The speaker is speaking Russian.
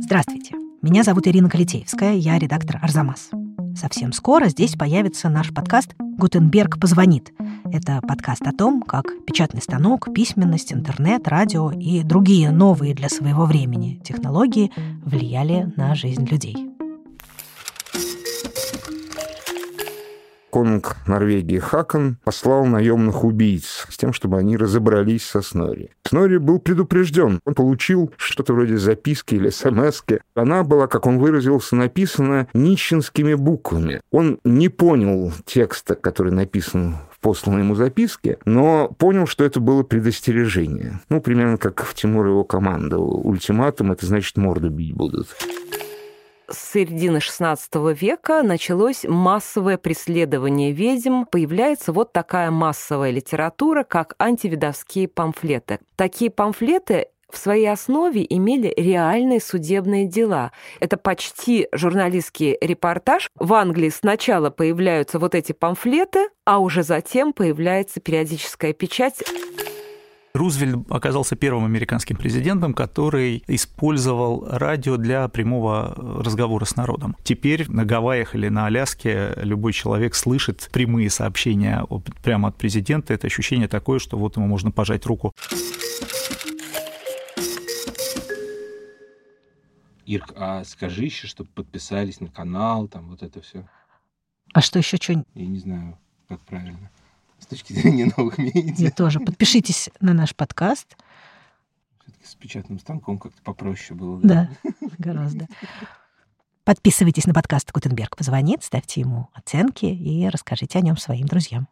Здравствуйте. Меня зовут Ирина Калитеевская, я редактор «Арзамас». Совсем скоро здесь появится наш подкаст «Гутенберг позвонит». Это подкаст о том, как печатный станок, письменность, интернет, радио и другие новые для своего времени технологии влияли на жизнь людей. Конунг Норвегии Хакон послал наемных убийц с тем, чтобы они разобрались со Снори. Снори был предупрежден. Он получил что-то вроде записки или смс -ки. Она была, как он выразился, написана нищенскими буквами. Он не понял текста, который написан в посланной ему записке, но понял, что это было предостережение. Ну, примерно как в Тимур его команда. Ультиматум — это значит морду бить будут с середины XVI века началось массовое преследование ведьм. Появляется вот такая массовая литература, как антивидовские памфлеты. Такие памфлеты в своей основе имели реальные судебные дела. Это почти журналистский репортаж. В Англии сначала появляются вот эти памфлеты, а уже затем появляется периодическая печать. Рузвельт оказался первым американским президентом, который использовал радио для прямого разговора с народом. Теперь на Гавайях или на Аляске любой человек слышит прямые сообщения прямо от президента. Это ощущение такое, что вот ему можно пожать руку. Ирк, а скажи еще, чтобы подписались на канал, там вот это все. А что еще что? Я не знаю, как правильно с точки зрения новых медиа. Вы тоже. Подпишитесь на наш подкаст. Все-таки с печатным станком как-то попроще было. Да, да гораздо. Подписывайтесь на подкаст Гутенберг позвонит, ставьте ему оценки и расскажите о нем своим друзьям.